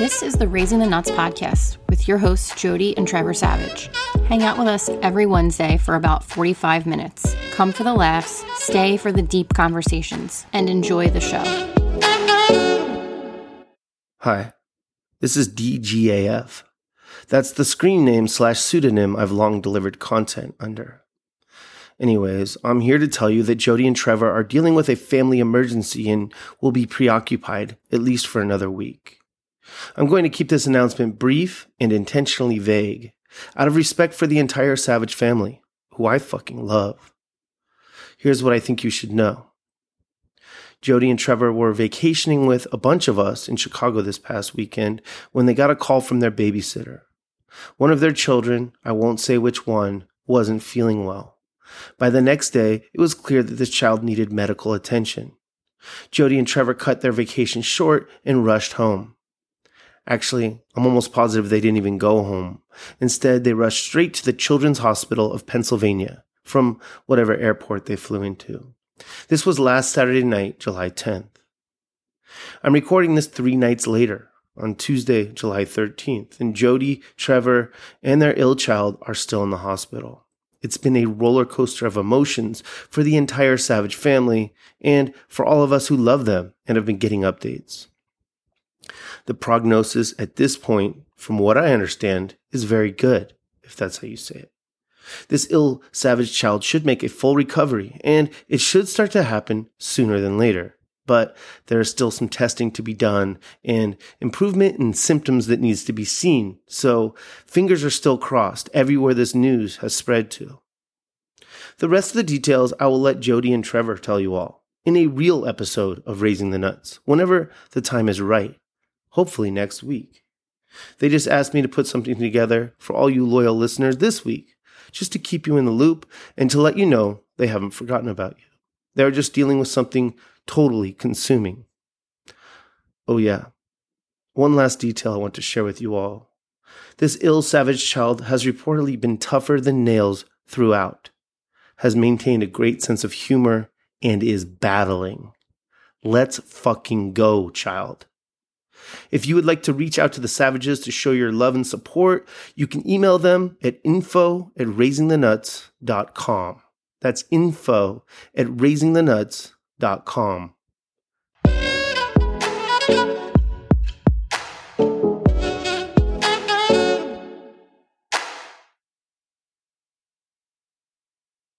This is the Raising the Nuts podcast with your hosts, Jody and Trevor Savage. Hang out with us every Wednesday for about 45 minutes. Come for the laughs, stay for the deep conversations, and enjoy the show. Hi, this is DGAF. That's the screen name slash pseudonym I've long delivered content under. Anyways, I'm here to tell you that Jody and Trevor are dealing with a family emergency and will be preoccupied, at least for another week. I'm going to keep this announcement brief and intentionally vague, out of respect for the entire Savage family, who I fucking love. Here's what I think you should know. Jody and Trevor were vacationing with a bunch of us in Chicago this past weekend when they got a call from their babysitter. One of their children, I won't say which one, wasn't feeling well. By the next day, it was clear that this child needed medical attention. Jody and Trevor cut their vacation short and rushed home. Actually, I'm almost positive they didn't even go home. Instead, they rushed straight to the Children's Hospital of Pennsylvania from whatever airport they flew into. This was last Saturday night, July 10th. I'm recording this three nights later, on Tuesday, July 13th, and Jody, Trevor, and their ill child are still in the hospital. It's been a roller coaster of emotions for the entire Savage family and for all of us who love them and have been getting updates. The prognosis at this point, from what I understand, is very good, if that's how you say it. This ill, savage child should make a full recovery, and it should start to happen sooner than later. But there is still some testing to be done and improvement in symptoms that needs to be seen. So fingers are still crossed everywhere this news has spread to. The rest of the details I will let Jody and Trevor tell you all in a real episode of Raising the Nuts, whenever the time is right hopefully next week. They just asked me to put something together for all you loyal listeners this week, just to keep you in the loop and to let you know they haven't forgotten about you. They're just dealing with something totally consuming. Oh, yeah. One last detail I want to share with you all. This ill, savage child has reportedly been tougher than nails throughout, has maintained a great sense of humor, and is battling. Let's fucking go, child. If you would like to reach out to the Savages to show your love and support, you can email them at info at raisingthenuts.com. That's info at raisingthenuts.com.